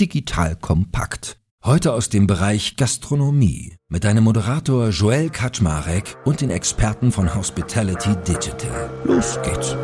Digital kompakt. Heute aus dem Bereich Gastronomie mit deinem Moderator Joel Kaczmarek und den Experten von Hospitality Digital. Los geht's.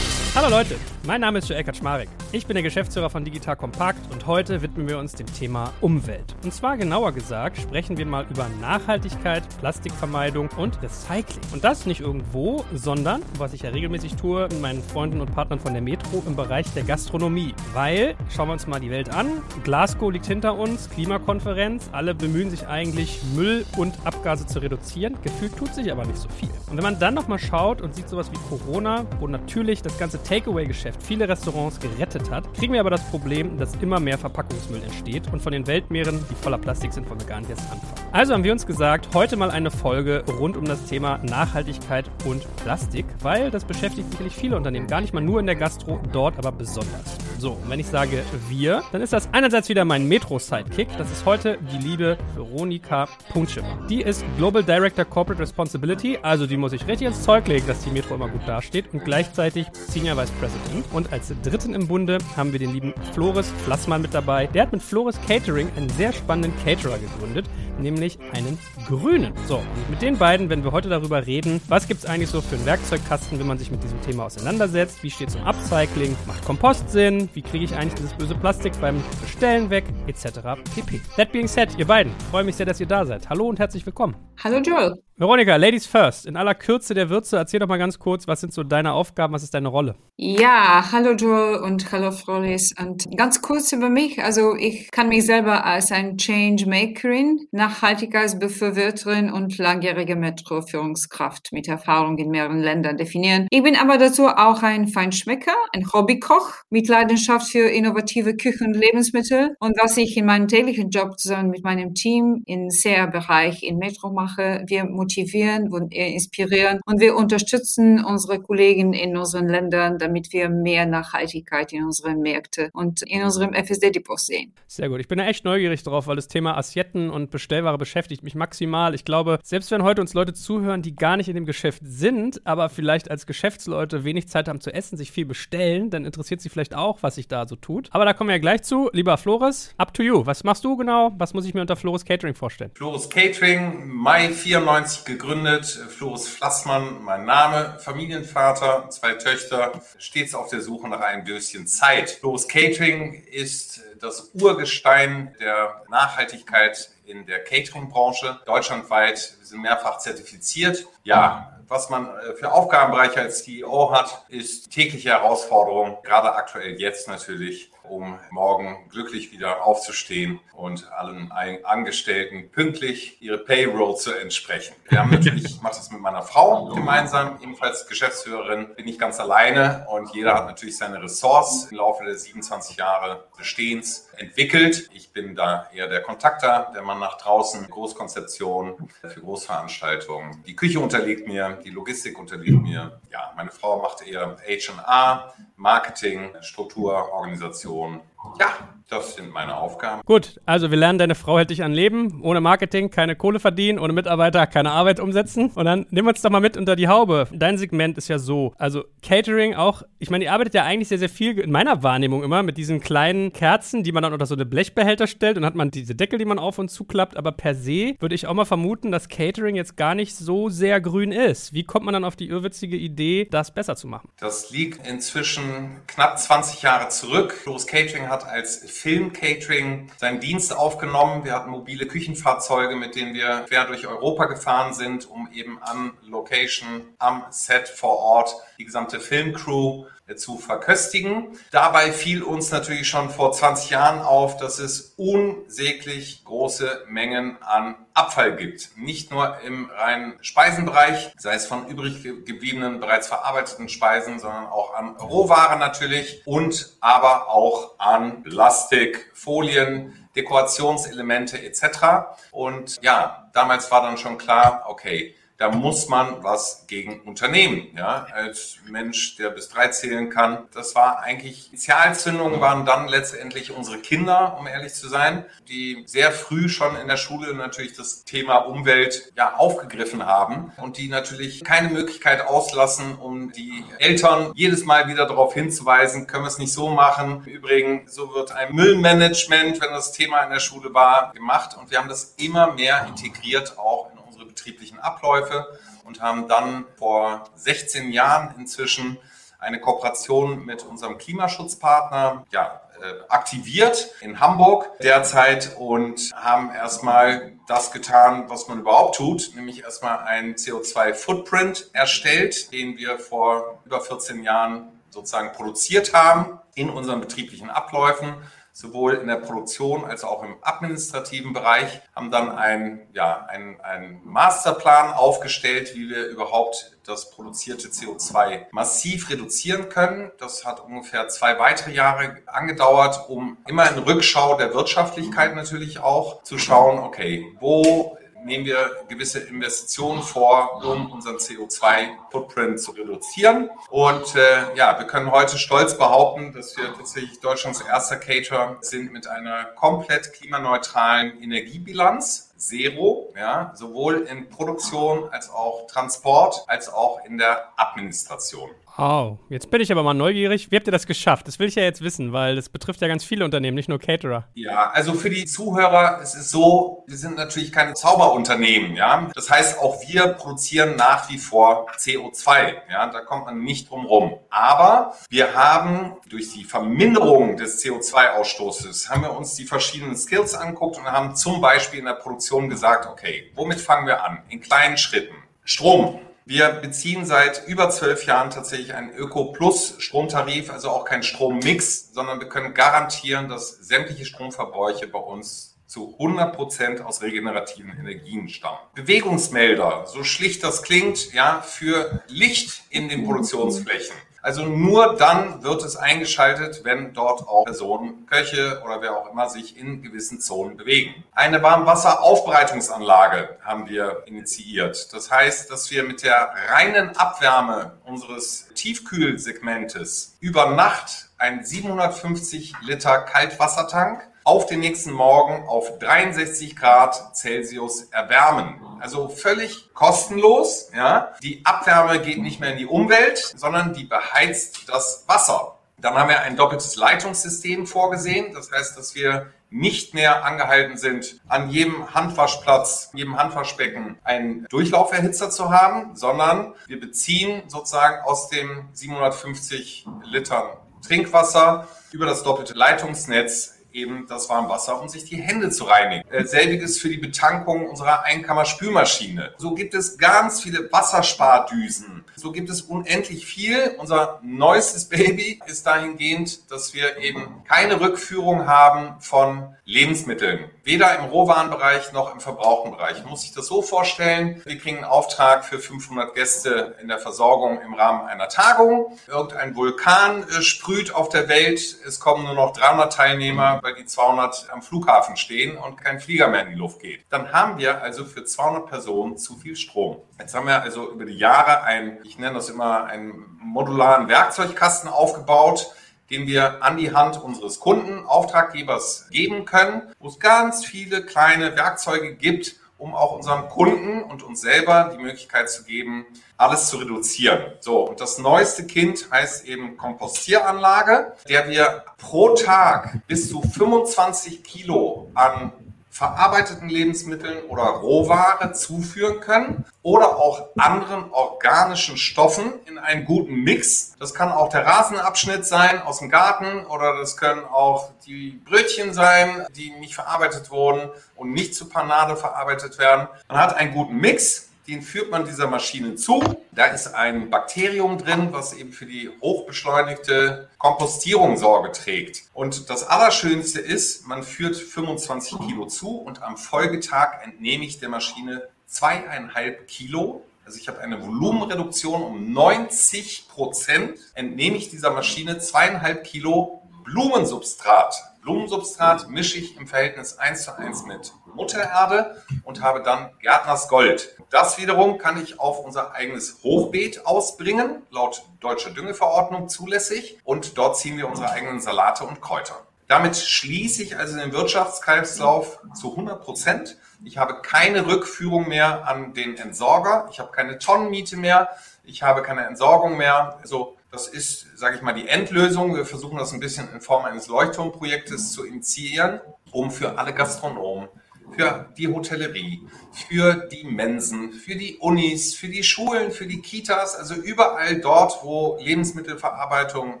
Hallo Leute, mein Name ist Joel Kaczmarek. Ich bin der Geschäftsführer von Digital Kompakt und heute widmen wir uns dem Thema Umwelt. Und zwar genauer gesagt sprechen wir mal über Nachhaltigkeit, Plastikvermeidung und Recycling. Und das nicht irgendwo, sondern, was ich ja regelmäßig tue, mit meinen Freunden und Partnern von der Metro im Bereich der Gastronomie. Weil, schauen wir uns mal die Welt an, Glasgow liegt hinter uns, Klimakonferenz, alle bemühen sich eigentlich Müll und Abgase zu reduzieren. Gefühlt tut sich aber nicht so viel. Und wenn man dann nochmal schaut und sieht sowas wie Corona, wo natürlich das ganze Takeaway-Geschäft viele Restaurants gerettet hat, kriegen wir aber das Problem, dass immer mehr Verpackungsmüll entsteht und von den Weltmeeren, die voller Plastik sind, wollen wir gar nicht erst anfangen. Also haben wir uns gesagt, heute mal eine Folge rund um das Thema Nachhaltigkeit und Plastik, weil das beschäftigt sicherlich viele Unternehmen, gar nicht mal nur in der Gastro, dort aber besonders. So, und wenn ich sage wir, dann ist das einerseits wieder mein Metro-Sidekick. Das ist heute die liebe Veronika Punschimmer. Die ist Global Director Corporate Responsibility, also die muss ich richtig ins Zeug legen, dass die Metro immer gut dasteht und gleichzeitig Senior Vice President. Und als dritten im Bunde haben wir den lieben Floris Flassmann mit dabei. Der hat mit Floris Catering einen sehr spannenden Caterer gegründet, nämlich einen grünen. So, und mit den beiden werden wir heute darüber reden, was gibt es eigentlich so für einen Werkzeugkasten, wenn man sich mit diesem Thema auseinandersetzt, wie steht es um Upcycling, macht Kompost Sinn, wie kriege ich eigentlich dieses böse Plastik beim Bestellen weg, etc. pp. That being said, ihr beiden, freue mich sehr, dass ihr da seid. Hallo und herzlich willkommen. Hallo Joel. Veronika, Ladies first. In aller Kürze der Würze, erzähl doch mal ganz kurz, was sind so deine Aufgaben, was ist deine Rolle? Ja, hallo Joel und hallo Floris. Und ganz kurz über mich. Also ich kann mich selber als ein Changemakerin, Nachhaltigkeitsbefürworterin und langjährige Metro-Führungskraft mit Erfahrung in mehreren Ländern definieren. Ich bin aber dazu auch ein Feinschmecker, ein Hobbykoch mit Leidenschaft für innovative Küchen und Lebensmittel. Und was ich in meinem täglichen Job zusammen mit meinem Team im SEA-Bereich in Metro mache, wir motivieren und inspirieren und wir unterstützen unsere Kollegen in unseren Ländern, damit wir mehr Nachhaltigkeit in unseren Märkten und in unserem FSD-Depot sehen. Sehr gut. Ich bin da echt neugierig drauf, weil das Thema Assietten und Bestellware beschäftigt mich maximal. Ich glaube, selbst wenn heute uns Leute zuhören, die gar nicht in dem Geschäft sind, aber vielleicht als Geschäftsleute wenig Zeit haben zu essen, sich viel bestellen, dann interessiert sie vielleicht auch, was sich da so tut. Aber da kommen wir ja gleich zu. Lieber Flores, up to you. Was machst du genau? Was muss ich mir unter Flores Catering vorstellen? Flores Catering, Mai 94 gegründet. Floris Flassmann, mein Name, Familienvater, zwei Töchter, stets auf der Suche nach einem Döschen Zeit. Floris Catering ist das Urgestein der Nachhaltigkeit in der Catering-Branche. Deutschlandweit sind mehrfach zertifiziert. Ja, was man äh, für Aufgabenbereiche als CEO hat, ist tägliche Herausforderung, gerade aktuell jetzt natürlich um morgen glücklich wieder aufzustehen und allen Angestellten pünktlich ihre Payroll zu entsprechen. Wir haben natürlich, ich mache das mit meiner Frau gemeinsam, ebenfalls Geschäftsführerin, bin ich ganz alleine und jeder hat natürlich seine Ressorts im Laufe der 27 Jahre Bestehens entwickelt. Ich bin da eher der Kontakter, der Mann nach draußen, Großkonzeption für Großveranstaltungen. Die Küche unterliegt mir, die Logistik unterliegt mir. Ja, meine Frau macht eher H&R, Marketing, Struktur, Organisation. Ja, das sind meine Aufgaben. Gut, also wir lernen, deine Frau hält dich an Leben. Ohne Marketing keine Kohle verdienen, ohne Mitarbeiter keine Arbeit umsetzen. Und dann nimm uns doch mal mit unter die Haube. Dein Segment ist ja so. Also Catering auch, ich meine, ihr arbeitet ja eigentlich sehr, sehr viel in meiner Wahrnehmung immer mit diesen kleinen Kerzen, die man dann unter so eine Blechbehälter stellt. Und dann hat man diese Deckel, die man auf und zuklappt. Aber per se würde ich auch mal vermuten, dass Catering jetzt gar nicht so sehr grün ist. Wie kommt man dann auf die irrwitzige Idee, das besser zu machen? Das liegt inzwischen knapp 20 Jahre zurück. Floris Catering hat als Film-Catering seinen Dienst aufgenommen. Wir hatten mobile Küchenfahrzeuge, mit denen wir quer durch Europa gefahren sind, um eben an Location, am Set vor Ort die gesamte Filmcrew zu verköstigen. Dabei fiel uns natürlich schon vor 20 Jahren auf, dass es unsäglich große Mengen an Abfall gibt. Nicht nur im reinen Speisenbereich, sei es von übrig gebliebenen, bereits verarbeiteten Speisen, sondern auch an Rohwaren natürlich und aber auch an Plastik, Folien, Dekorationselemente etc. Und ja, damals war dann schon klar, okay, da muss man was gegen unternehmen. Ja, als Mensch, der bis drei zählen kann. Das war eigentlich, Initialzündungen waren dann letztendlich unsere Kinder, um ehrlich zu sein, die sehr früh schon in der Schule natürlich das Thema Umwelt ja aufgegriffen haben und die natürlich keine Möglichkeit auslassen, um die Eltern jedes Mal wieder darauf hinzuweisen, können wir es nicht so machen. Übrigens, so wird ein Müllmanagement, wenn das Thema in der Schule war, gemacht und wir haben das immer mehr integriert auch in betrieblichen Abläufe und haben dann vor 16 Jahren inzwischen eine Kooperation mit unserem Klimaschutzpartner ja, äh, aktiviert in Hamburg derzeit und haben erstmal das getan, was man überhaupt tut, nämlich erstmal einen CO2-Footprint erstellt, den wir vor über 14 Jahren sozusagen produziert haben in unseren betrieblichen Abläufen sowohl in der Produktion als auch im administrativen Bereich, haben dann einen, ja, einen, einen Masterplan aufgestellt, wie wir überhaupt das produzierte CO2 massiv reduzieren können. Das hat ungefähr zwei weitere Jahre angedauert, um immer in Rückschau der Wirtschaftlichkeit natürlich auch zu schauen, okay, wo nehmen wir gewisse Investitionen vor, um unseren CO2-Footprint zu reduzieren. Und äh, ja, wir können heute stolz behaupten, dass wir tatsächlich Deutschlands erster Caterer sind mit einer komplett klimaneutralen Energiebilanz. Zero, ja, sowohl in Produktion als auch Transport als auch in der Administration. Oh, jetzt bin ich aber mal neugierig. Wie habt ihr das geschafft? Das will ich ja jetzt wissen, weil das betrifft ja ganz viele Unternehmen, nicht nur Caterer. Ja, also für die Zuhörer, es ist so, wir sind natürlich keine Zauberunternehmen, ja. Das heißt, auch wir produzieren nach wie vor CO2, ja. Da kommt man nicht drum rum. Aber wir haben durch die Verminderung des CO2-Ausstoßes haben wir uns die verschiedenen Skills anguckt und haben zum Beispiel in der Produktion gesagt, okay, womit fangen wir an? In kleinen Schritten. Strom. Wir beziehen seit über zwölf Jahren tatsächlich einen Öko-Plus-Stromtarif, also auch kein Strommix, sondern wir können garantieren, dass sämtliche Stromverbräuche bei uns zu 100 Prozent aus regenerativen Energien stammen. Bewegungsmelder, so schlicht das klingt, ja, für Licht in den Produktionsflächen. Also nur dann wird es eingeschaltet, wenn dort auch Personen, Köche oder wer auch immer sich in gewissen Zonen bewegen. Eine Warmwasseraufbereitungsanlage haben wir initiiert. Das heißt, dass wir mit der reinen Abwärme unseres Tiefkühlsegmentes über Nacht einen 750 Liter Kaltwassertank auf den nächsten Morgen auf 63 Grad Celsius erwärmen. Also völlig kostenlos. Ja. Die Abwärme geht nicht mehr in die Umwelt, sondern die beheizt das Wasser. Dann haben wir ein doppeltes Leitungssystem vorgesehen. Das heißt, dass wir nicht mehr angehalten sind, an jedem Handwaschplatz, jedem Handwaschbecken einen Durchlauferhitzer zu haben, sondern wir beziehen sozusagen aus dem 750 Litern Trinkwasser über das doppelte Leitungsnetz eben das Warmwasser, um sich die Hände zu reinigen. Äh, selbiges für die Betankung unserer Einkammerspülmaschine. So gibt es ganz viele Wasserspardüsen. So gibt es unendlich viel. Unser neuestes Baby ist dahingehend, dass wir eben keine Rückführung haben von Lebensmitteln. Weder im Rohwarenbereich noch im Verbrauchenbereich. Man muss sich das so vorstellen, wir kriegen einen Auftrag für 500 Gäste in der Versorgung im Rahmen einer Tagung. Irgendein Vulkan äh, sprüht auf der Welt. Es kommen nur noch 300 Teilnehmer, weil die 200 am Flughafen stehen und kein Flieger mehr in die Luft geht. Dann haben wir also für 200 Personen zu viel Strom. Jetzt haben wir also über die Jahre ein, ich nenne das immer, einen modularen Werkzeugkasten aufgebaut, den wir an die Hand unseres Kunden, Auftraggebers geben können, wo es ganz viele kleine Werkzeuge gibt, um auch unseren Kunden und uns selber die Möglichkeit zu geben, alles zu reduzieren. So, und das neueste Kind heißt eben Kompostieranlage, der wir pro Tag bis zu 25 Kilo an verarbeiteten Lebensmitteln oder Rohware zuführen können oder auch anderen organischen Stoffen in einen guten Mix. Das kann auch der Rasenabschnitt sein aus dem Garten oder das können auch die Brötchen sein, die nicht verarbeitet wurden und nicht zu Panade verarbeitet werden. Man hat einen guten Mix den führt man dieser Maschine zu. Da ist ein Bakterium drin, was eben für die hochbeschleunigte Kompostierung Sorge trägt. Und das Allerschönste ist, man führt 25 Kilo zu und am Folgetag entnehme ich der Maschine zweieinhalb Kilo. Also ich habe eine Volumenreduktion um 90 Prozent. Entnehme ich dieser Maschine zweieinhalb Kilo Blumensubstrat. Blumensubstrat mische ich im Verhältnis 1 zu 1 mit Mutter Erde und habe dann Gärtners Gold. Das wiederum kann ich auf unser eigenes Hochbeet ausbringen, laut deutscher Düngeverordnung zulässig. Und dort ziehen wir unsere eigenen Salate und Kräuter. Damit schließe ich also den Wirtschaftskreislauf zu 100 Prozent. Ich habe keine Rückführung mehr an den Entsorger. Ich habe keine Tonnenmiete mehr. Ich habe keine Entsorgung mehr. Also das ist, sage ich mal, die Endlösung. Wir versuchen das ein bisschen in Form eines Leuchtturmprojektes zu initiieren, um für alle Gastronomen, für die Hotellerie, für die Mensen, für die Unis, für die Schulen, für die Kitas, also überall dort, wo Lebensmittelverarbeitung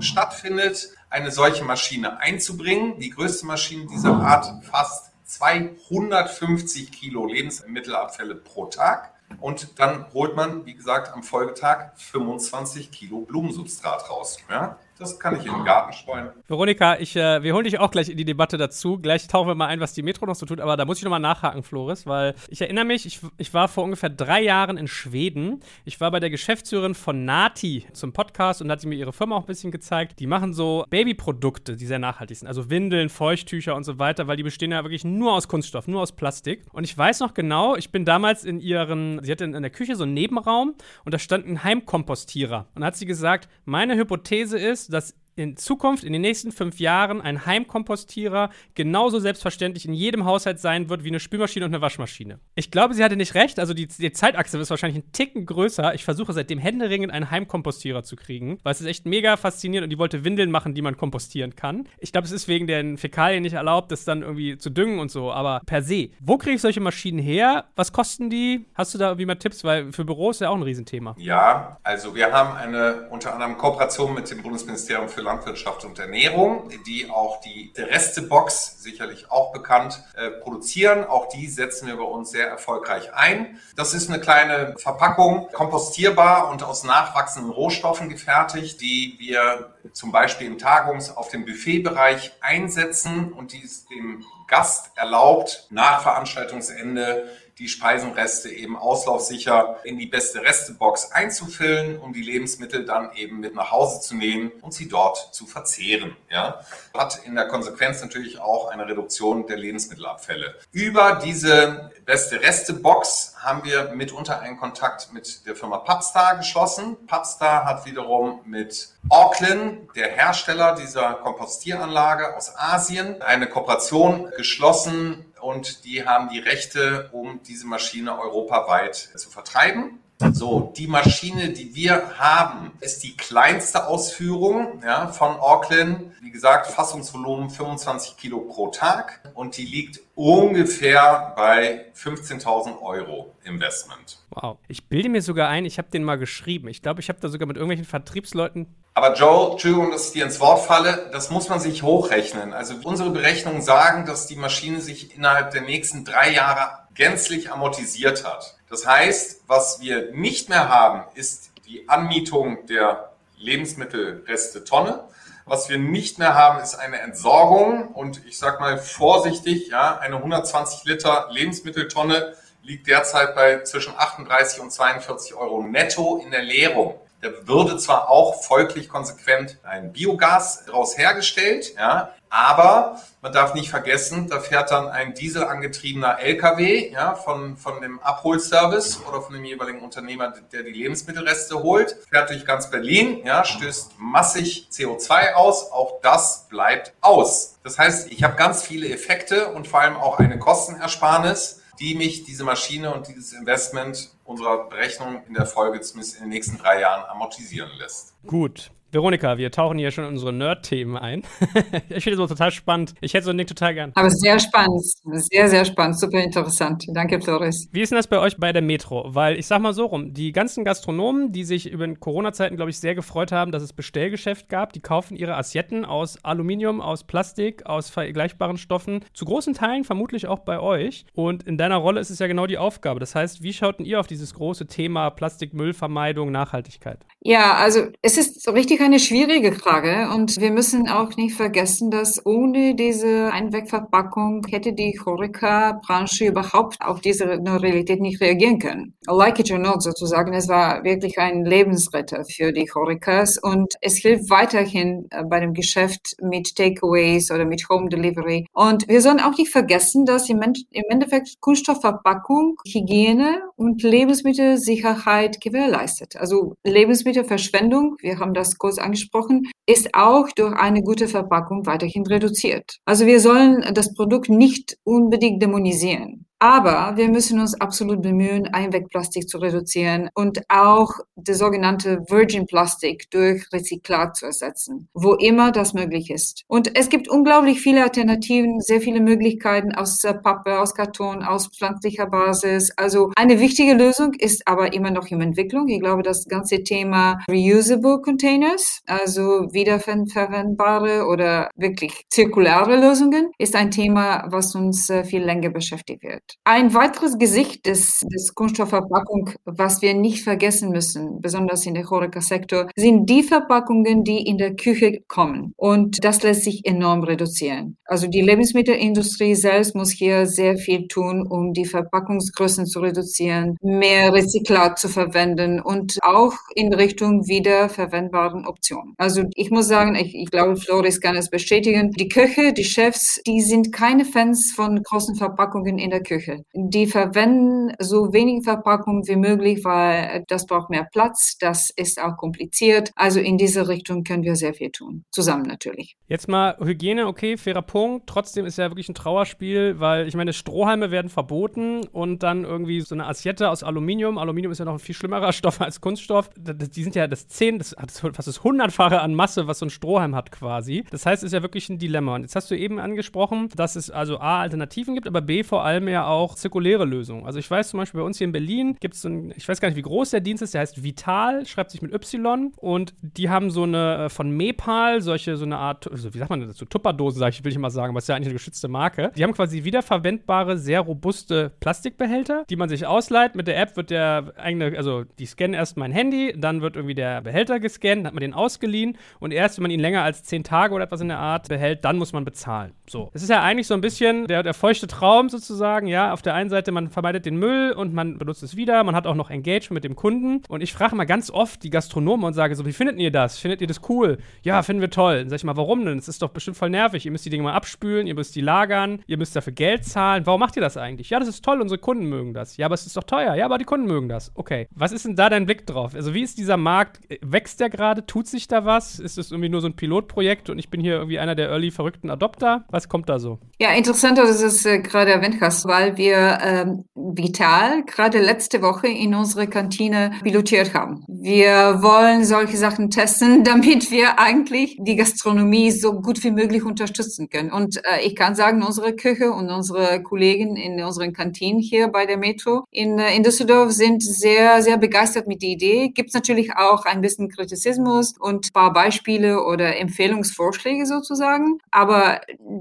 stattfindet, eine solche Maschine einzubringen. Die größte Maschine dieser Art fasst 250 Kilo Lebensmittelabfälle pro Tag. Und dann holt man, wie gesagt, am Folgetag 25 Kilo Blumensubstrat raus. Ja? Das kann ich in den Garten streuen. Veronika, ich, äh, wir holen dich auch gleich in die Debatte dazu. Gleich tauchen wir mal ein, was die Metro noch so tut. Aber da muss ich nochmal nachhaken, Floris, weil ich erinnere mich, ich, ich war vor ungefähr drei Jahren in Schweden. Ich war bei der Geschäftsführerin von Nati zum Podcast und da hat sie mir ihre Firma auch ein bisschen gezeigt. Die machen so Babyprodukte, die sehr nachhaltig sind. Also Windeln, Feuchttücher und so weiter, weil die bestehen ja wirklich nur aus Kunststoff, nur aus Plastik. Und ich weiß noch genau, ich bin damals in ihren, sie hatte in, in der Küche so einen Nebenraum und da stand ein Heimkompostierer. Und da hat sie gesagt, meine Hypothese ist, dass in Zukunft, in den nächsten fünf Jahren, ein Heimkompostierer genauso selbstverständlich in jedem Haushalt sein wird wie eine Spülmaschine und eine Waschmaschine. Ich glaube, sie hatte nicht recht. Also die, die Zeitachse ist wahrscheinlich ein Ticken größer. Ich versuche seitdem händeringend einen Heimkompostierer zu kriegen, weil es ist echt mega faszinierend und die wollte Windeln machen, die man kompostieren kann. Ich glaube, es ist wegen den Fäkalien nicht erlaubt, das dann irgendwie zu düngen und so. Aber per se, wo kriege ich solche Maschinen her? Was kosten die? Hast du da irgendwie mal Tipps? Weil für Büros ist ja auch ein Riesenthema. Ja, also wir haben eine unter anderem Kooperation mit dem Bundesministerium für Landwirtschaft und Ernährung, die auch die Restebox, sicherlich auch bekannt, äh, produzieren. Auch die setzen wir bei uns sehr erfolgreich ein. Das ist eine kleine Verpackung, kompostierbar und aus nachwachsenden Rohstoffen gefertigt, die wir zum Beispiel im Tagungs-, auf dem Buffetbereich einsetzen und die es dem Gast erlaubt, nach Veranstaltungsende die Speisenreste eben auslaufsicher in die beste Restebox einzufüllen, um die Lebensmittel dann eben mit nach Hause zu nehmen und sie dort zu verzehren. Ja? Hat in der Konsequenz natürlich auch eine Reduktion der Lebensmittelabfälle. Über diese beste Restebox haben wir mitunter einen Kontakt mit der Firma Papstar geschlossen. Papstar hat wiederum mit Auckland, der Hersteller dieser Kompostieranlage aus Asien, eine Kooperation geschlossen, und die haben die Rechte, um diese Maschine europaweit zu vertreiben. So, die Maschine, die wir haben, ist die kleinste Ausführung ja, von Auckland. Wie gesagt, Fassungsvolumen 25 Kilo pro Tag und die liegt ungefähr bei 15.000 Euro Investment. Wow. Ich bilde mir sogar ein, ich habe den mal geschrieben. Ich glaube, ich habe da sogar mit irgendwelchen Vertriebsleuten. Aber Joe, Entschuldigung, dass ich dir ins Wort falle, das muss man sich hochrechnen. Also unsere Berechnungen sagen, dass die Maschine sich innerhalb der nächsten drei Jahre gänzlich amortisiert hat. Das heißt, was wir nicht mehr haben, ist die Anmietung der Lebensmittelreste Tonne. Was wir nicht mehr haben, ist eine Entsorgung und ich sage mal vorsichtig, ja, eine 120 Liter Lebensmitteltonne liegt derzeit bei zwischen 38 und 42 Euro netto in der Leerung. Da würde zwar auch folglich konsequent ein Biogas daraus hergestellt, ja, aber man darf nicht vergessen, da fährt dann ein dieselangetriebener LKW ja, von, von dem Abholservice oder von dem jeweiligen Unternehmer, der die Lebensmittelreste holt, fährt durch ganz Berlin, ja, stößt massig CO2 aus. Auch das bleibt aus. Das heißt, ich habe ganz viele Effekte und vor allem auch eine Kostenersparnis die mich diese Maschine und dieses Investment unserer Berechnung in der Folge zumindest in den nächsten drei Jahren amortisieren lässt. Gut. Veronika, wir tauchen hier schon in unsere Nerd-Themen ein. ich finde das total spannend. Ich hätte so ein Ding total gern. Aber sehr spannend. Sehr, sehr spannend. Super interessant. Danke, Floris. Wie ist denn das bei euch bei der Metro? Weil ich sag mal so rum, die ganzen Gastronomen, die sich über Corona-Zeiten, glaube ich, sehr gefreut haben, dass es Bestellgeschäft gab, die kaufen ihre Assietten aus Aluminium, aus Plastik, aus vergleichbaren Stoffen. Zu großen Teilen vermutlich auch bei euch. Und in deiner Rolle ist es ja genau die Aufgabe. Das heißt, wie schauten ihr auf dieses große Thema Plastikmüllvermeidung, Nachhaltigkeit? Ja, also es ist richtig wirklich eine schwierige Frage und wir müssen auch nicht vergessen, dass ohne diese Einwegverpackung hätte die Horeca-Branche überhaupt auf diese Realität nicht reagieren können. Like it or not sozusagen, es war wirklich ein Lebensretter für die Horecas und es hilft weiterhin äh, bei dem Geschäft mit Takeaways oder mit Home Delivery. Und wir sollen auch nicht vergessen, dass im Endeffekt Kunststoffverpackung Hygiene und Lebensmittelsicherheit gewährleistet. Also Lebensmittelverschwendung, wir haben das kurz angesprochen, ist auch durch eine gute Verpackung weiterhin reduziert. Also wir sollen das Produkt nicht unbedingt dämonisieren. Aber wir müssen uns absolut bemühen, Einwegplastik zu reduzieren und auch das sogenannte Virgin Plastik durch Rezyklat zu ersetzen, wo immer das möglich ist. Und es gibt unglaublich viele Alternativen, sehr viele Möglichkeiten aus Pappe, aus Karton, aus pflanzlicher Basis. Also eine wichtige Lösung ist aber immer noch in Entwicklung. Ich glaube, das ganze Thema Reusable Containers, also wiederverwendbare oder wirklich zirkulare Lösungen, ist ein Thema, was uns äh, viel länger beschäftigt wird. Ein weiteres Gesicht des, des Kunststoffverpackung, was wir nicht vergessen müssen, besonders in der Horeca-Sektor, sind die Verpackungen, die in der Küche kommen. Und das lässt sich enorm reduzieren. Also die Lebensmittelindustrie selbst muss hier sehr viel tun, um die Verpackungsgrößen zu reduzieren, mehr Rezyklat zu verwenden und auch in Richtung wiederverwendbaren Optionen. Also ich muss sagen, ich, ich glaube, Floris kann es bestätigen, die Köche, die Chefs, die sind keine Fans von großen Verpackungen in der Küche. Küche. Die verwenden so wenig Verpackung wie möglich, weil das braucht mehr Platz, das ist auch kompliziert. Also in diese Richtung können wir sehr viel tun. Zusammen natürlich. Jetzt mal Hygiene, okay, fairer Punkt. Trotzdem ist ja wirklich ein Trauerspiel, weil ich meine, Strohhalme werden verboten und dann irgendwie so eine Assiette aus Aluminium. Aluminium ist ja noch ein viel schlimmerer Stoff als Kunststoff. Die sind ja das 10, das, fast das hundertfache an Masse, was so ein Strohhalm hat quasi. Das heißt, es ist ja wirklich ein Dilemma. Und jetzt hast du eben angesprochen, dass es also A, Alternativen gibt, aber B, vor allem ja auch zirkuläre Lösungen. Also ich weiß zum Beispiel bei uns hier in Berlin gibt es so ein, ich weiß gar nicht, wie groß der Dienst ist, der heißt Vital, schreibt sich mit Y und die haben so eine äh, von Mepal, solche, so eine Art, also wie sagt man das, so Tupperdosen, sag ich, will ich mal sagen, es ist ja eigentlich eine geschützte Marke. Die haben quasi wiederverwendbare, sehr robuste Plastikbehälter, die man sich ausleiht. Mit der App wird der eigene, also die scannen erst mein Handy, dann wird irgendwie der Behälter gescannt, hat man den ausgeliehen und erst, wenn man ihn länger als zehn Tage oder etwas in der Art behält, dann muss man bezahlen. So. Es ist ja eigentlich so ein bisschen der, der feuchte Traum sozusagen, ja, auf der einen Seite, man vermeidet den Müll und man benutzt es wieder, man hat auch noch Engagement mit dem Kunden. Und ich frage mal ganz oft die Gastronomen und sage so, wie findet ihr das? Findet ihr das cool? Ja, finden wir toll. Dann sag ich mal, warum denn? Es ist doch bestimmt voll nervig. Ihr müsst die Dinge mal abspülen, ihr müsst die lagern, ihr müsst dafür Geld zahlen. Warum macht ihr das eigentlich? Ja, das ist toll, unsere Kunden mögen das. Ja, aber es ist doch teuer. Ja, aber die Kunden mögen das. Okay. Was ist denn da dein Blick drauf? Also, wie ist dieser Markt? Wächst der gerade? Tut sich da was? Ist es irgendwie nur so ein Pilotprojekt und ich bin hier irgendwie einer der early verrückten Adopter? Was kommt da so? Ja, interessant, dass es äh, gerade erwähnt hast, weil wir ähm, Vital gerade letzte Woche in unserer Kantine pilotiert haben. Wir wollen solche Sachen testen, damit wir eigentlich die Gastronomie so gut wie möglich unterstützen können. Und äh, ich kann sagen, unsere Küche und unsere Kollegen in unseren Kantinen hier bei der Metro in, äh, in Düsseldorf sind sehr, sehr begeistert mit der Idee. Gibt es natürlich auch ein bisschen Kritisismus und ein paar Beispiele oder Empfehlungsvorschläge sozusagen. Aber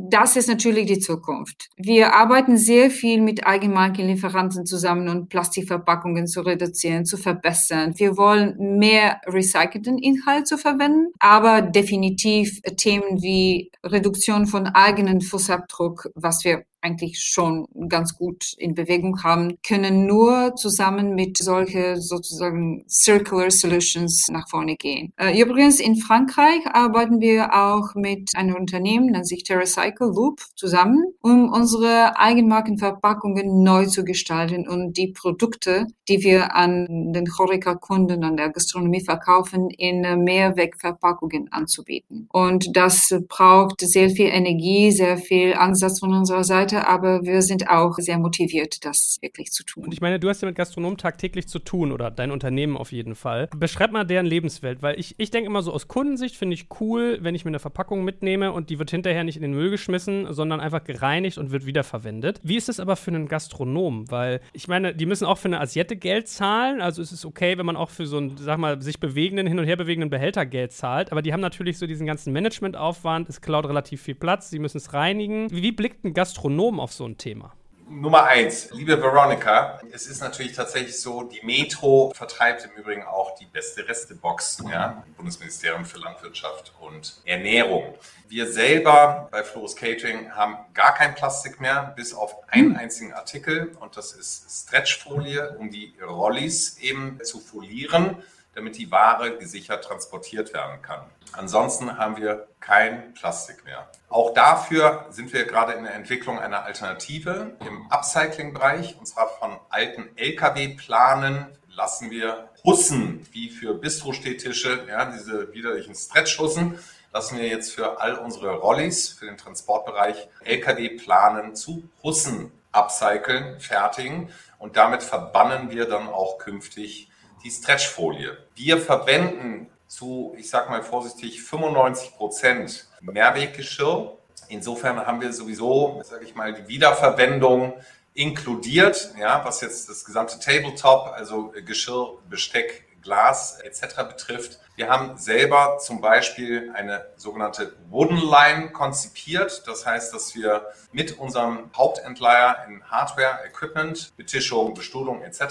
das ist natürlich die Zukunft. Wir arbeiten sehr viel mit Eigenmarkenlieferanten zusammen und Plastikverpackungen zu reduzieren, zu verbessern. Wir wollen mehr recycelten Inhalt zu verwenden, aber definitiv Themen wie Reduktion von eigenen Fußabdruck, was wir eigentlich schon ganz gut in Bewegung haben, können nur zusammen mit solche sozusagen Circular Solutions nach vorne gehen. Äh, übrigens in Frankreich arbeiten wir auch mit einem Unternehmen, nennt sich TerraCycle Loop, zusammen, um unsere Eigenmarkenverpackungen neu zu gestalten und die Produkte, die wir an den Horeca-Kunden, an der Gastronomie verkaufen, in Mehrwegverpackungen anzubieten. Und das braucht sehr viel Energie, sehr viel Ansatz von unserer Seite weiter, aber wir sind auch sehr motiviert, das wirklich zu tun. Und ich meine, du hast ja mit Gastronomen tagtäglich zu tun oder dein Unternehmen auf jeden Fall. Beschreib mal deren Lebenswelt, weil ich, ich denke immer so aus Kundensicht finde ich cool, wenn ich mir eine Verpackung mitnehme und die wird hinterher nicht in den Müll geschmissen, sondern einfach gereinigt und wird wiederverwendet. Wie ist es aber für einen Gastronom? Weil ich meine, die müssen auch für eine Asiette Geld zahlen, also ist es okay, wenn man auch für so einen, sag mal, sich bewegenden, hin und her bewegenden Behälter Geld zahlt, aber die haben natürlich so diesen ganzen Managementaufwand, es klaut relativ viel Platz, sie müssen es reinigen. Wie, wie blickt ein Gastronom Gastronom auf so ein Thema? Nummer eins, liebe Veronica, es ist natürlich tatsächlich so, die Metro vertreibt im Übrigen auch die beste Restebox, ja, Bundesministerium für Landwirtschaft und Ernährung. Wir selber bei Flores Catering haben gar kein Plastik mehr, bis auf einen einzigen Artikel und das ist Stretchfolie, um die Rollis eben zu folieren damit die Ware gesichert transportiert werden kann. Ansonsten haben wir kein Plastik mehr. Auch dafür sind wir gerade in der Entwicklung einer Alternative im Upcycling-Bereich. Und zwar von alten Lkw-Planen lassen wir Hussen, wie für Bistro-Stehtische, ja, diese widerlichen Stretch-Hussen, lassen wir jetzt für all unsere Rollis, für den Transportbereich, Lkw-Planen zu Hussen upcyclen, fertigen. Und damit verbannen wir dann auch künftig die Stretchfolie. Wir verwenden zu, ich sag mal vorsichtig, 95 Prozent Mehrweggeschirr. Insofern haben wir sowieso, sage ich mal, die Wiederverwendung inkludiert, ja, was jetzt das gesamte Tabletop, also Geschirr, Besteck, Glas etc. betrifft. Wir haben selber zum Beispiel eine sogenannte Wooden Line konzipiert. Das heißt, dass wir mit unserem Hauptentleiher in Hardware, Equipment, Betischung, Bestuhlung etc.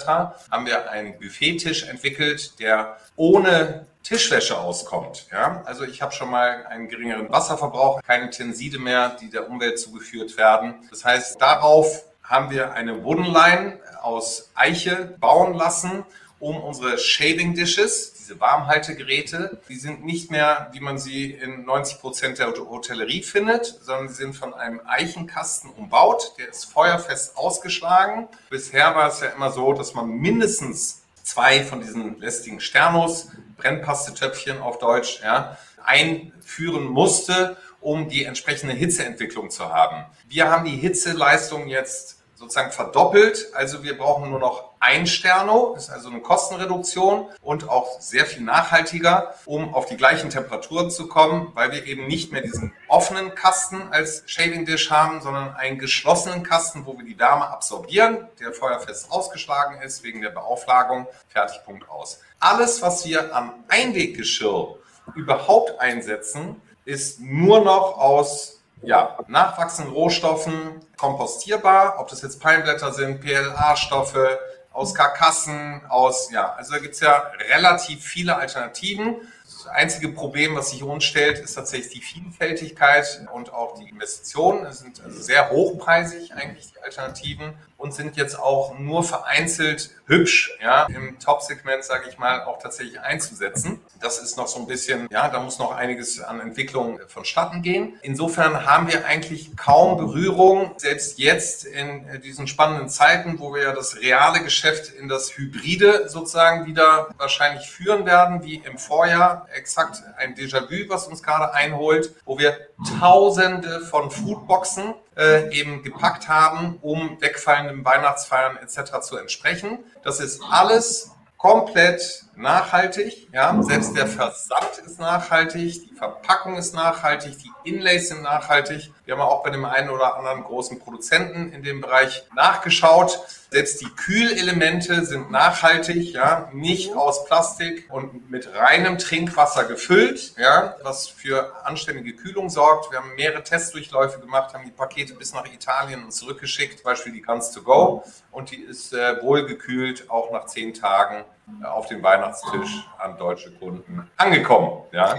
haben wir einen Buffettisch entwickelt, der ohne Tischwäsche auskommt. Ja? Also ich habe schon mal einen geringeren Wasserverbrauch, keine Tenside mehr, die der Umwelt zugeführt werden. Das heißt, darauf haben wir eine Wooden Line aus Eiche bauen lassen um unsere Shading Dishes, diese Warmhaltegeräte. Die sind nicht mehr, wie man sie in 90 Prozent der Hotellerie findet, sondern sie sind von einem Eichenkasten umbaut. Der ist feuerfest ausgeschlagen. Bisher war es ja immer so, dass man mindestens zwei von diesen lästigen Sternos, Brennpastetöpfchen auf Deutsch, ja, einführen musste, um die entsprechende Hitzeentwicklung zu haben. Wir haben die Hitzeleistung jetzt sozusagen verdoppelt. Also wir brauchen nur noch ein Sterno, ist also eine Kostenreduktion und auch sehr viel nachhaltiger, um auf die gleichen Temperaturen zu kommen, weil wir eben nicht mehr diesen offenen Kasten als Shaving Dish haben, sondern einen geschlossenen Kasten, wo wir die Wärme absorbieren, der feuerfest ausgeschlagen ist wegen der Beauflagung. Fertig, Punkt aus. Alles, was wir am Einweggeschirr überhaupt einsetzen, ist nur noch aus ja, nachwachsenden Rohstoffen kompostierbar, ob das jetzt Palmblätter sind, PLA-Stoffe, aus Karkassen, aus, ja, also da gibt es ja relativ viele Alternativen. Das einzige Problem, was sich uns stellt, ist tatsächlich die Vielfältigkeit und auch die Investitionen. Es sind also sehr hochpreisig eigentlich die Alternativen und sind jetzt auch nur vereinzelt hübsch, ja, im Top-Segment, sage ich mal, auch tatsächlich einzusetzen. Das ist noch so ein bisschen, ja, da muss noch einiges an Entwicklung vonstatten gehen. Insofern haben wir eigentlich kaum Berührung, selbst jetzt in diesen spannenden Zeiten, wo wir ja das reale Geschäft in das Hybride sozusagen wieder wahrscheinlich führen werden, wie im Vorjahr, exakt ein Déjà-vu, was uns gerade einholt, wo wir Tausende von Foodboxen äh, eben gepackt haben, um wegfallenden Weihnachtsfeiern etc. zu entsprechen. Das ist alles komplett nachhaltig. Ja, selbst der Versand ist nachhaltig, die Verpackung ist nachhaltig, die Inlays sind nachhaltig. Wir haben auch bei dem einen oder anderen großen Produzenten in dem Bereich nachgeschaut. Selbst die Kühlelemente sind nachhaltig, ja, nicht aus Plastik und mit reinem Trinkwasser gefüllt, ja, was für anständige Kühlung sorgt. Wir haben mehrere Testdurchläufe gemacht, haben die Pakete bis nach Italien und zurückgeschickt, zum Beispiel die Guns to Go und die ist äh, wohlgekühlt auch nach zehn Tagen auf dem Weihnachtstisch an deutsche Kunden angekommen. Ja.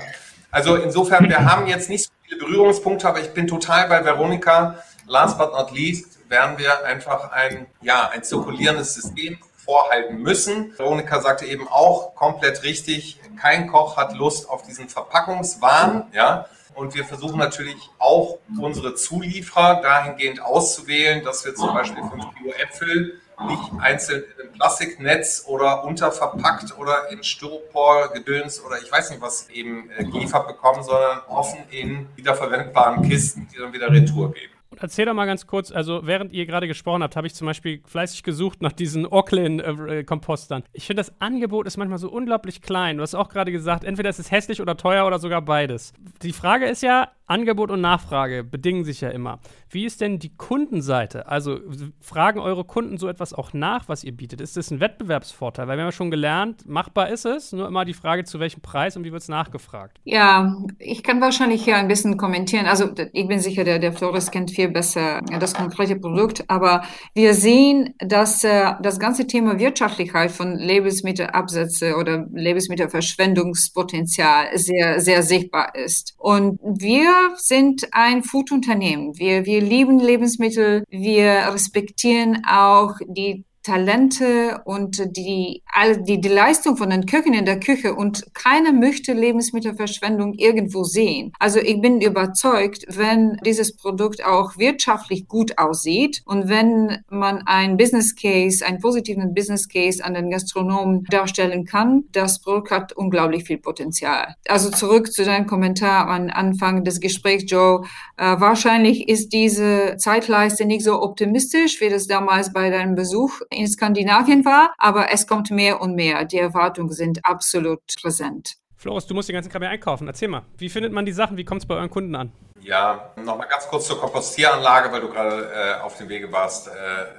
Also insofern, wir haben jetzt nicht so viele Berührungspunkte, aber ich bin total bei Veronika. Last but not least werden wir einfach ein, ja, ein zirkulierendes System vorhalten müssen. Veronika sagte eben auch komplett richtig, kein Koch hat Lust auf diesen Verpackungswahn, ja. Und wir versuchen natürlich auch unsere Zulieferer dahingehend auszuwählen, dass wir zum Beispiel 5 Kilo Äpfel nicht einzeln in einem Plastiknetz oder unterverpackt oder in Styropor-Gedöns oder ich weiß nicht was eben äh, geliefert bekommen, sondern offen in wiederverwendbaren Kisten, die dann wieder Retour geben. Erzähl doch mal ganz kurz, also während ihr gerade gesprochen habt, habe ich zum Beispiel fleißig gesucht nach diesen Auckland-Kompostern. Ich finde, das Angebot ist manchmal so unglaublich klein. Du hast auch gerade gesagt, entweder ist es hässlich oder teuer oder sogar beides. Die Frage ist ja, Angebot und Nachfrage bedingen sich ja immer. Wie ist denn die Kundenseite? Also fragen eure Kunden so etwas auch nach, was ihr bietet? Ist das ein Wettbewerbsvorteil? Weil wir haben ja schon gelernt, machbar ist es, nur immer die Frage, zu welchem Preis und wie wird es nachgefragt? Ja, ich kann wahrscheinlich hier ein bisschen kommentieren. Also ich bin sicher, der, der Flores kennt viel besser das konkrete Produkt, aber wir sehen, dass äh, das ganze Thema Wirtschaftlichkeit von Lebensmittelabsätze oder Lebensmittelverschwendungspotenzial sehr, sehr sichtbar ist. Und wir sind ein Foodunternehmen. Wir, wir lieben Lebensmittel. Wir respektieren auch die Talente und die, die, die Leistung von den Köchen in der Küche und keiner möchte Lebensmittelverschwendung irgendwo sehen. Also ich bin überzeugt, wenn dieses Produkt auch wirtschaftlich gut aussieht und wenn man ein Business Case, einen positiven Business Case an den Gastronomen darstellen kann, das Produkt hat unglaublich viel Potenzial. Also zurück zu deinem Kommentar am Anfang des Gesprächs, Joe. Äh, wahrscheinlich ist diese Zeitleiste nicht so optimistisch, wie das damals bei deinem Besuch in Skandinavien war, aber es kommt mehr und mehr. Die Erwartungen sind absolut präsent. Floris, du musst den ganzen Kram einkaufen. Erzähl mal, wie findet man die Sachen? Wie kommt es bei euren Kunden an? Ja, nochmal ganz kurz zur Kompostieranlage, weil du gerade äh, auf dem Wege warst. Äh,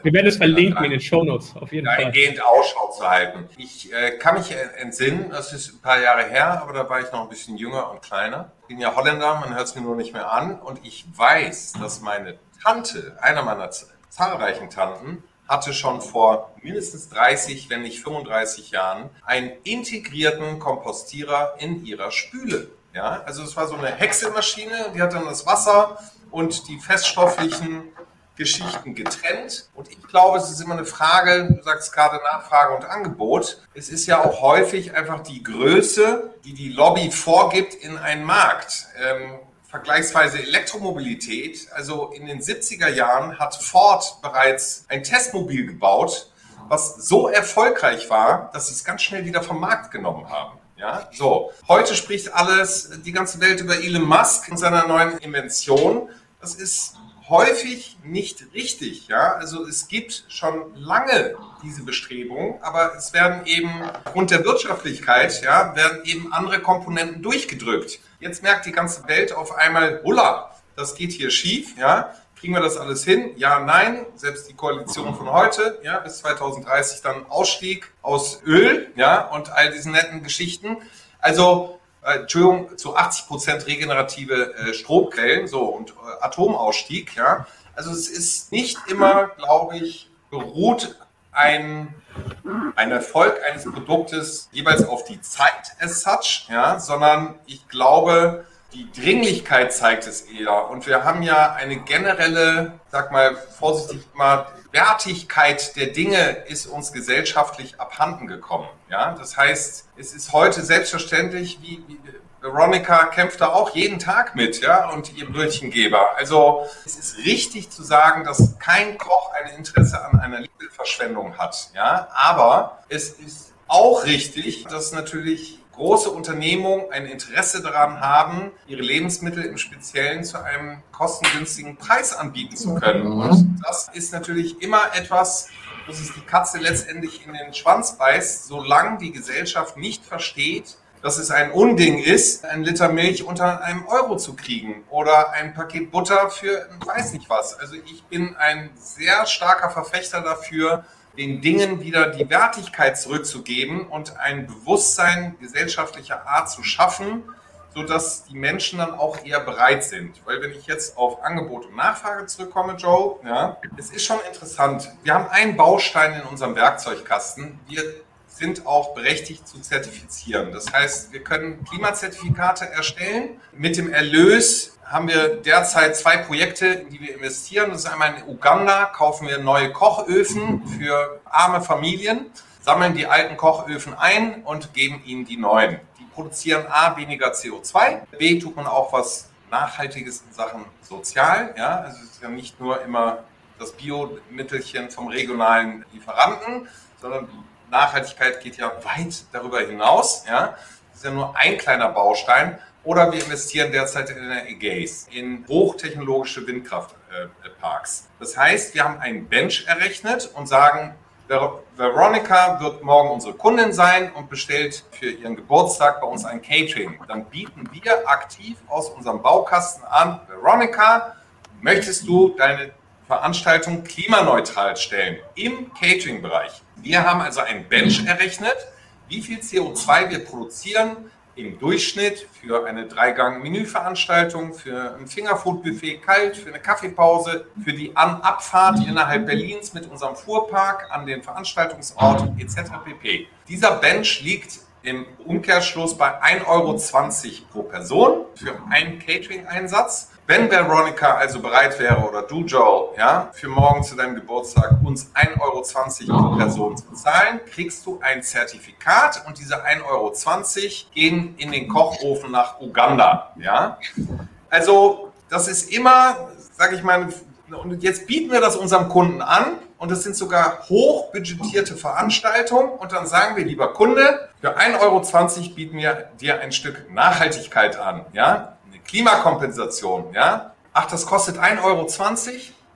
Wir werden es verlinken in den Shownotes, auf jeden Fall. Eingehend Ausschau zu halten. Ich äh, kann mich entsinnen, das ist ein paar Jahre her, aber da war ich noch ein bisschen jünger und kleiner. Ich bin ja Holländer, man hört es mir nur nicht mehr an. Und ich weiß, dass meine Tante, einer meiner zahlreichen Tanten, hatte schon vor mindestens 30, wenn nicht 35 Jahren einen integrierten Kompostierer in ihrer Spüle. Ja, also es war so eine Häckselmaschine, die hat dann das Wasser und die feststofflichen Geschichten getrennt. Und ich glaube, es ist immer eine Frage, du sagst gerade Nachfrage und Angebot. Es ist ja auch häufig einfach die Größe, die die Lobby vorgibt in einen Markt. Ähm, vergleichsweise Elektromobilität. Also in den 70er Jahren hat Ford bereits ein Testmobil gebaut, was so erfolgreich war, dass sie es ganz schnell wieder vom Markt genommen haben. Ja, so. Heute spricht alles, die ganze Welt über Elon Musk und seiner neuen Invention. Das ist häufig nicht richtig. Ja, also es gibt schon lange diese Bestrebungen, aber es werden eben aufgrund der Wirtschaftlichkeit, ja, werden eben andere Komponenten durchgedrückt. Jetzt merkt die ganze Welt auf einmal, hulla, das geht hier schief, ja. Kriegen wir das alles hin? Ja, nein. Selbst die Koalition von heute, ja, bis 2030 dann Ausstieg aus Öl, ja, und all diesen netten Geschichten. Also, äh, Entschuldigung, zu 80 Prozent regenerative äh, Stromquellen, so, und äh, Atomausstieg, ja. Also, es ist nicht immer, glaube ich, beruht ein ein Erfolg eines Produktes jeweils auf die Zeit as such, ja, sondern ich glaube, die Dringlichkeit zeigt es eher. Und wir haben ja eine generelle, sag mal vorsichtig mal, Wertigkeit der Dinge ist uns gesellschaftlich abhanden gekommen. Ja, das heißt, es ist heute selbstverständlich, wie, wie Veronica kämpft da auch jeden Tag mit, ja, und ihr Brötchengeber. Also es ist richtig zu sagen, dass kein Koch ein Interesse an einer Lebensmittelverschwendung hat, ja, aber es ist auch richtig, dass natürlich große Unternehmungen ein Interesse daran haben, ihre Lebensmittel im Speziellen zu einem kostengünstigen Preis anbieten zu können. Mhm. Und das ist natürlich immer etwas, wo sich die Katze letztendlich in den Schwanz beißt, solange die Gesellschaft nicht versteht, dass es ein Unding ist, ein Liter Milch unter einem Euro zu kriegen oder ein Paket Butter für weiß nicht was. Also ich bin ein sehr starker Verfechter dafür, den Dingen wieder die Wertigkeit zurückzugeben und ein Bewusstsein gesellschaftlicher Art zu schaffen, sodass die Menschen dann auch eher bereit sind. Weil wenn ich jetzt auf Angebot und Nachfrage zurückkomme, Joe, ja, es ist schon interessant. Wir haben einen Baustein in unserem Werkzeugkasten. Wir sind auch berechtigt zu zertifizieren. Das heißt, wir können Klimazertifikate erstellen. Mit dem Erlös haben wir derzeit zwei Projekte, in die wir investieren. Das ist einmal in Uganda, kaufen wir neue Kochöfen für arme Familien, sammeln die alten Kochöfen ein und geben ihnen die neuen. Die produzieren A, weniger CO2, B, tut man auch was Nachhaltiges in Sachen Sozial. Ja? Also es ist ja nicht nur immer das Biomittelchen vom regionalen Lieferanten, sondern Nachhaltigkeit geht ja weit darüber hinaus. Ja? Das ist ja nur ein kleiner Baustein. Oder wir investieren derzeit in Ägäis, in hochtechnologische Windkraftparks. Das heißt, wir haben einen Bench errechnet und sagen, Veronica wird morgen unsere Kundin sein und bestellt für ihren Geburtstag bei uns ein Catering. Dann bieten wir aktiv aus unserem Baukasten an, Veronica, möchtest du deine Veranstaltung klimaneutral stellen im Catering-Bereich? Wir haben also ein Bench errechnet, wie viel CO2 wir produzieren im Durchschnitt für eine Dreigang-Menü-Veranstaltung, für ein Fingerfood-Buffet kalt, für eine Kaffeepause, für die An-Abfahrt innerhalb Berlins mit unserem Fuhrpark an den Veranstaltungsort etc. pp. Dieser Bench liegt im Umkehrschluss bei 1,20 Euro pro Person für einen Catering-Einsatz. Wenn Veronica also bereit wäre oder du, Joel, ja, für morgen zu deinem Geburtstag uns 1,20 Euro pro Person zu bezahlen, kriegst du ein Zertifikat und diese 1,20 Euro gehen in den Kochofen nach Uganda. Ja? Also, das ist immer, sage ich mal, und jetzt bieten wir das unserem Kunden an und das sind sogar hochbudgetierte Veranstaltungen und dann sagen wir, lieber Kunde, für 1,20 Euro bieten wir dir ein Stück Nachhaltigkeit an, ja, Klimakompensation, ja. Ach, das kostet 1,20 Euro?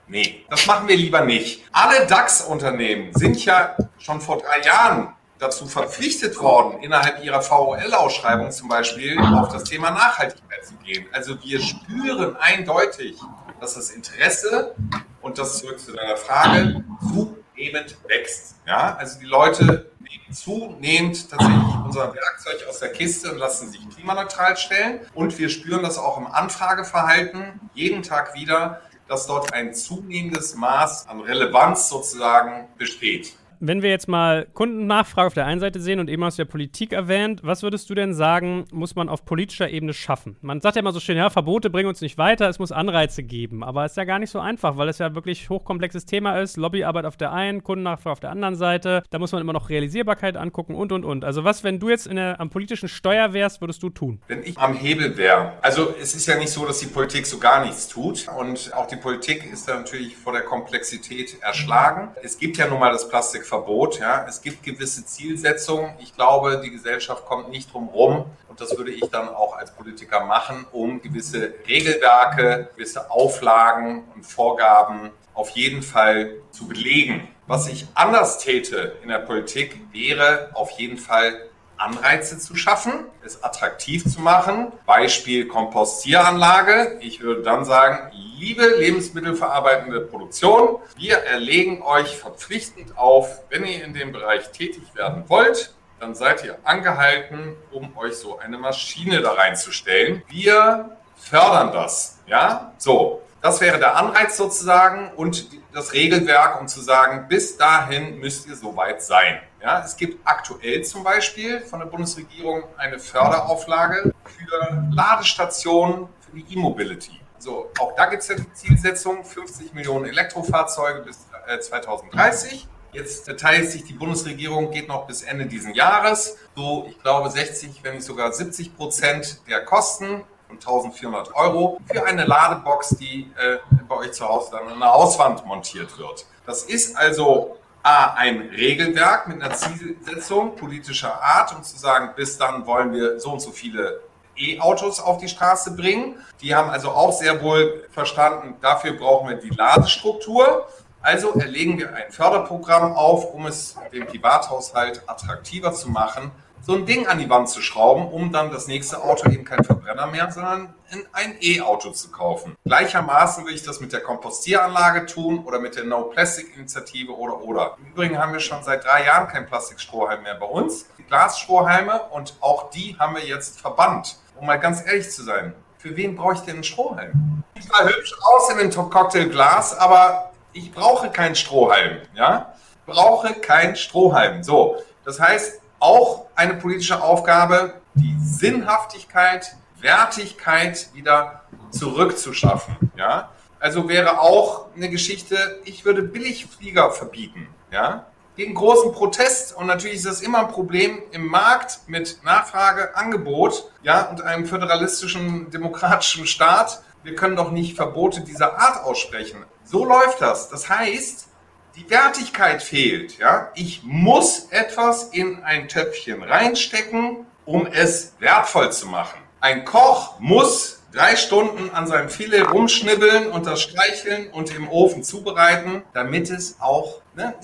Nee, das machen wir lieber nicht. Alle DAX-Unternehmen sind ja schon vor drei Jahren dazu verpflichtet worden, innerhalb ihrer VOL-Ausschreibung zum Beispiel auf das Thema Nachhaltigkeit zu gehen. Also wir spüren eindeutig, dass das Interesse und das zurück zu deiner Frage zunehmend wächst. Ja, also die Leute nehmen zunehmend tatsächlich unser Werkzeug aus der Kiste und lassen sich klimaneutral stellen. Und wir spüren das auch im Anfrageverhalten jeden Tag wieder, dass dort ein zunehmendes Maß an Relevanz sozusagen besteht. Wenn wir jetzt mal Kundennachfrage auf der einen Seite sehen und eben aus der Politik erwähnt, was würdest du denn sagen, muss man auf politischer Ebene schaffen? Man sagt ja immer so schön, ja, Verbote bringen uns nicht weiter, es muss Anreize geben. Aber es ist ja gar nicht so einfach, weil es ja wirklich hochkomplexes Thema ist. Lobbyarbeit auf der einen, Kundennachfrage auf der anderen Seite. Da muss man immer noch Realisierbarkeit angucken und, und, und. Also was, wenn du jetzt der, am politischen Steuer wärst, würdest du tun? Wenn ich am Hebel wäre. Also es ist ja nicht so, dass die Politik so gar nichts tut. Und auch die Politik ist da natürlich vor der Komplexität erschlagen. Es gibt ja nun mal das Plastik Verbot. Ja. Es gibt gewisse Zielsetzungen. Ich glaube, die Gesellschaft kommt nicht drum rum. Und das würde ich dann auch als Politiker machen, um gewisse Regelwerke, gewisse Auflagen und Vorgaben auf jeden Fall zu belegen. Was ich anders täte in der Politik, wäre auf jeden Fall Anreize zu schaffen, es attraktiv zu machen. Beispiel Kompostieranlage. Ich würde dann sagen, liebe lebensmittelverarbeitende Produktion, wir erlegen euch verpflichtend auf, wenn ihr in dem Bereich tätig werden wollt, dann seid ihr angehalten, um euch so eine Maschine da reinzustellen. Wir fördern das. Ja, so. Das wäre der Anreiz sozusagen und das Regelwerk, um zu sagen, bis dahin müsst ihr soweit sein. Ja, es gibt aktuell zum Beispiel von der Bundesregierung eine Förderauflage für Ladestationen für die E-Mobility. So, auch da gibt es ja die Zielsetzung, 50 Millionen Elektrofahrzeuge bis 2030. Äh, Jetzt teilt sich die Bundesregierung, geht noch bis Ende dieses Jahres. So, ich glaube, 60, wenn nicht sogar 70 Prozent der Kosten von 1400 Euro für eine Ladebox, die äh, bei euch zu Hause dann an der Hauswand montiert wird. Das ist also A, ein Regelwerk mit einer Zielsetzung politischer Art, um zu sagen, bis dann wollen wir so und so viele E-Autos auf die Straße bringen. Die haben also auch sehr wohl verstanden, dafür brauchen wir die Ladestruktur. Also erlegen wir ein Förderprogramm auf, um es dem Privathaushalt attraktiver zu machen, so ein Ding an die Wand zu schrauben, um dann das nächste Auto eben kein Verbrenner mehr, sondern ein E-Auto zu kaufen. Gleichermaßen will ich das mit der Kompostieranlage tun oder mit der No-Plastic-Initiative oder oder. Im Übrigen haben wir schon seit drei Jahren kein Plastikstrohhalm mehr bei uns. Die Glasstrohhalme und auch die haben wir jetzt verbannt. Um mal ganz ehrlich zu sein, für wen brauche ich denn einen Strohhalm? Sieht zwar hübsch aus in einem Cocktailglas, aber ich brauche keinen Strohhalm. Ja? Brauche keinen Strohhalm. So, das heißt, auch eine politische Aufgabe, die Sinnhaftigkeit, Wertigkeit wieder zurückzuschaffen. Ja? Also wäre auch eine Geschichte, ich würde Billigflieger verbieten. Ja? Gegen großen Protest und natürlich ist das immer ein Problem im Markt mit Nachfrage, Angebot ja, und einem föderalistischen, demokratischen Staat. Wir können doch nicht Verbote dieser Art aussprechen. So läuft das. Das heißt, die Wertigkeit fehlt. Ja? Ich muss etwas in ein Töpfchen reinstecken, um es wertvoll zu machen. Ein Koch muss drei Stunden an seinem Filet rumschnibbeln und das streicheln und im Ofen zubereiten, damit es auch, ne,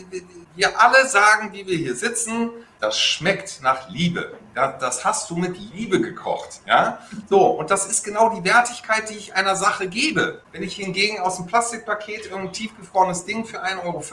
wir alle sagen, wie wir hier sitzen, das schmeckt nach Liebe. Ja, das hast du mit Liebe gekocht. Ja? So, und das ist genau die Wertigkeit, die ich einer Sache gebe. Wenn ich hingegen aus dem Plastikpaket irgendein tiefgefrorenes Ding für 1,50 Euro,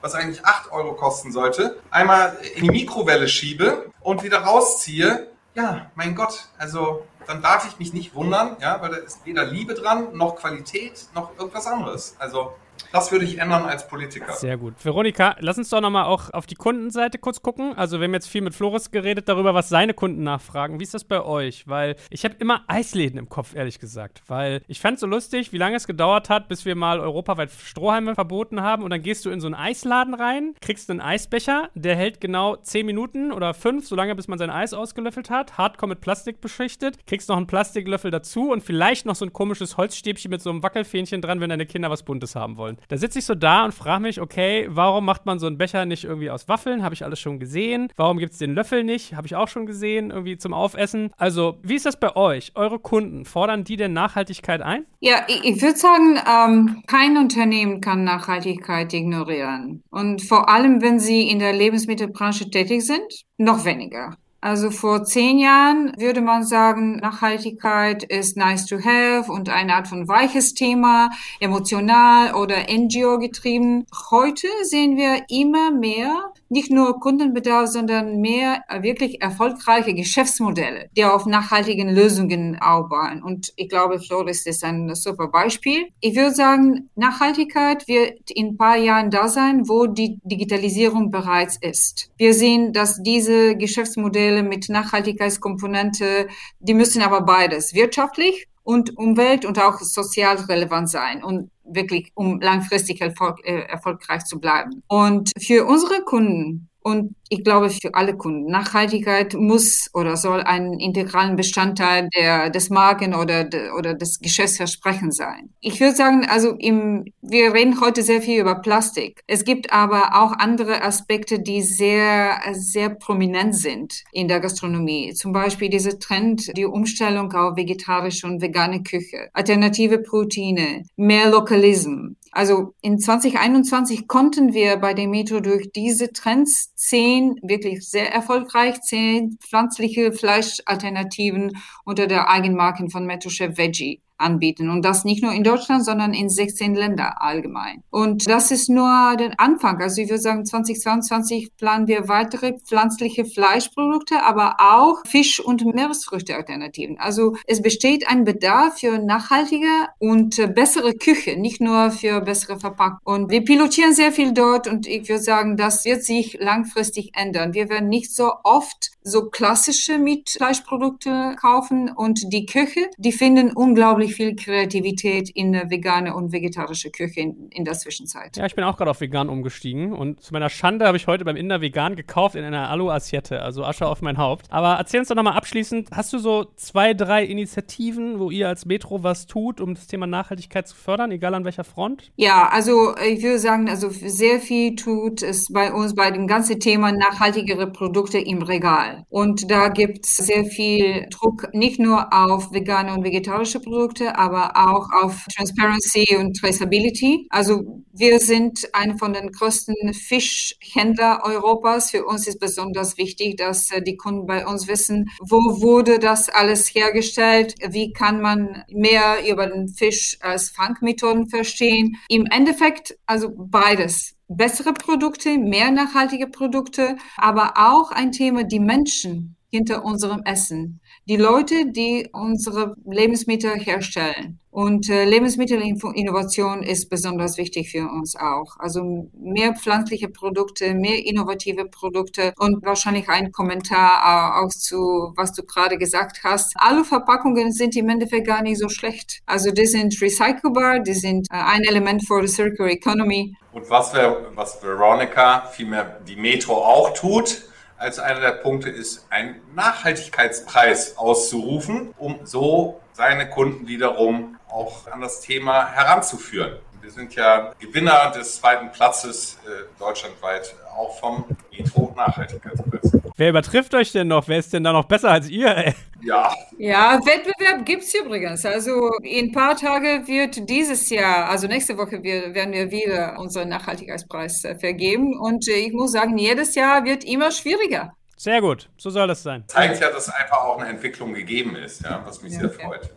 was eigentlich 8 Euro kosten sollte, einmal in die Mikrowelle schiebe und wieder rausziehe, ja, mein Gott, also dann darf ich mich nicht wundern, ja, weil da ist weder Liebe dran, noch Qualität, noch irgendwas anderes. Also das würde ich ändern als Politiker. Sehr gut. Veronika, lass uns doch nochmal auch auf die Kundenseite kurz gucken. Also wir haben jetzt viel mit Floris geredet darüber, was seine Kunden nachfragen. Wie ist das bei euch? Weil ich habe immer Eisläden im Kopf, ehrlich gesagt. Weil ich fand es so lustig, wie lange es gedauert hat, bis wir mal europaweit Strohhalme verboten haben. Und dann gehst du in so einen Eisladen rein, kriegst einen Eisbecher, der hält genau 10 Minuten oder 5, solange bis man sein Eis ausgelöffelt hat. Hardcore mit Plastik beschichtet. Kriegst noch einen Plastiklöffel dazu und vielleicht noch so ein komisches Holzstäbchen mit so einem Wackelfähnchen dran, wenn deine Kinder was Buntes haben wollen. Da sitze ich so da und frage mich, okay, warum macht man so einen Becher nicht irgendwie aus Waffeln? Habe ich alles schon gesehen. Warum gibt es den Löffel nicht? Habe ich auch schon gesehen, irgendwie zum Aufessen. Also, wie ist das bei euch? Eure Kunden, fordern die denn Nachhaltigkeit ein? Ja, ich, ich würde sagen, ähm, kein Unternehmen kann Nachhaltigkeit ignorieren. Und vor allem, wenn sie in der Lebensmittelbranche tätig sind, noch weniger. Also vor zehn Jahren würde man sagen, Nachhaltigkeit ist nice to have und eine Art von weiches Thema, emotional oder NGO getrieben. Heute sehen wir immer mehr nicht nur Kundenbedarf, sondern mehr wirklich erfolgreiche Geschäftsmodelle, die auf nachhaltigen Lösungen aufbauen. Und ich glaube, Flores ist ein super Beispiel. Ich würde sagen, Nachhaltigkeit wird in ein paar Jahren da sein, wo die Digitalisierung bereits ist. Wir sehen, dass diese Geschäftsmodelle mit Nachhaltigkeitskomponente, die müssen aber beides, wirtschaftlich und Umwelt und auch sozial relevant sein. Und wirklich, um langfristig erfolg, äh, erfolgreich zu bleiben. Und für unsere Kunden und ich glaube für alle Kunden, Nachhaltigkeit muss oder soll ein integralen Bestandteil der, des Marken oder, de, oder des Geschäftsversprechens sein. Ich würde sagen, also im, wir reden heute sehr viel über Plastik. Es gibt aber auch andere Aspekte, die sehr, sehr prominent sind in der Gastronomie. Zum Beispiel dieser Trend, die Umstellung auf vegetarische und vegane Küche, alternative Proteine, mehr Lokalism. Also in 2021 konnten wir bei der Metro durch diese Trends zehn wirklich sehr erfolgreich zehn pflanzliche Fleischalternativen unter der Eigenmarke von Metro Chef Veggie anbieten. Und das nicht nur in Deutschland, sondern in 16 Ländern allgemein. Und das ist nur der Anfang. Also ich würde sagen, 2022 planen wir weitere pflanzliche Fleischprodukte, aber auch Fisch- und Meeresfrüchte-Alternativen. Also es besteht ein Bedarf für nachhaltige und bessere Küche, nicht nur für bessere Verpackung. Und wir pilotieren sehr viel dort und ich würde sagen, das wird sich langfristig ändern. Wir werden nicht so oft so klassische Mietfleischprodukte kaufen und die Küche, die finden unglaublich unglaublich viel Kreativität in der vegane und vegetarische Küche in, in der Zwischenzeit. Ja, ich bin auch gerade auf vegan umgestiegen und zu meiner Schande habe ich heute beim Inder vegan gekauft in einer Alu-Assiette, also Asche auf mein Haupt. Aber erzähl uns doch nochmal abschließend, hast du so zwei, drei Initiativen, wo ihr als Metro was tut, um das Thema Nachhaltigkeit zu fördern, egal an welcher Front? Ja, also ich würde sagen, also sehr viel tut es bei uns bei dem ganzen Thema nachhaltigere Produkte im Regal. Und da gibt es sehr viel Druck, nicht nur auf vegane und vegetarische Produkte, Produkte, aber auch auf Transparency und Traceability. Also wir sind einer von den größten Fischhändler Europas. Für uns ist besonders wichtig, dass äh, die Kunden bei uns wissen, wo wurde das alles hergestellt, wie kann man mehr über den Fisch als Fangmethoden verstehen. Im Endeffekt also beides bessere Produkte, mehr nachhaltige Produkte, aber auch ein Thema, die Menschen hinter unserem Essen die Leute, die unsere Lebensmittel herstellen. Und äh, Lebensmittelinnovation ist besonders wichtig für uns auch. Also mehr pflanzliche Produkte, mehr innovative Produkte und wahrscheinlich ein Kommentar auch zu, was du gerade gesagt hast. Aluverpackungen sind im Endeffekt gar nicht so schlecht. Also die sind recycelbar, die sind äh, ein Element für die Circular Economy. Und was, was Veronica, vielmehr die Metro auch tut, als einer der Punkte ist, einen Nachhaltigkeitspreis auszurufen, um so seine Kunden wiederum auch an das Thema heranzuführen. Wir sind ja Gewinner des zweiten Platzes äh, deutschlandweit auch vom Metro Nachhaltigkeitspreis. Wer übertrifft euch denn noch? Wer ist denn da noch besser als ihr? Ey? Ja. Ja, Wettbewerb gibt es übrigens. Also in ein paar Tagen wird dieses Jahr, also nächste Woche wir, werden wir wieder unseren Nachhaltigkeitspreis äh, vergeben. Und äh, ich muss sagen, jedes Jahr wird immer schwieriger. Sehr gut, so soll das sein. Zeigt ja, dass einfach auch eine Entwicklung gegeben ist, ja, was mich ja, sehr freut. Ja.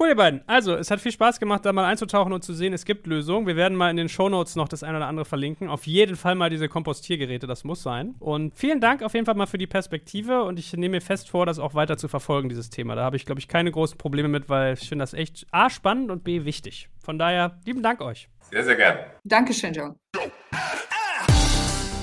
Cool, ihr beiden. Also, es hat viel Spaß gemacht, da mal einzutauchen und zu sehen, es gibt Lösungen. Wir werden mal in den Shownotes noch das eine oder andere verlinken. Auf jeden Fall mal diese Kompostiergeräte, das muss sein. Und vielen Dank auf jeden Fall mal für die Perspektive und ich nehme mir fest vor, das auch weiter zu verfolgen, dieses Thema. Da habe ich, glaube ich, keine großen Probleme mit, weil ich finde das echt A, spannend und B, wichtig. Von daher, lieben Dank euch. Sehr, sehr gerne. Dankeschön, John.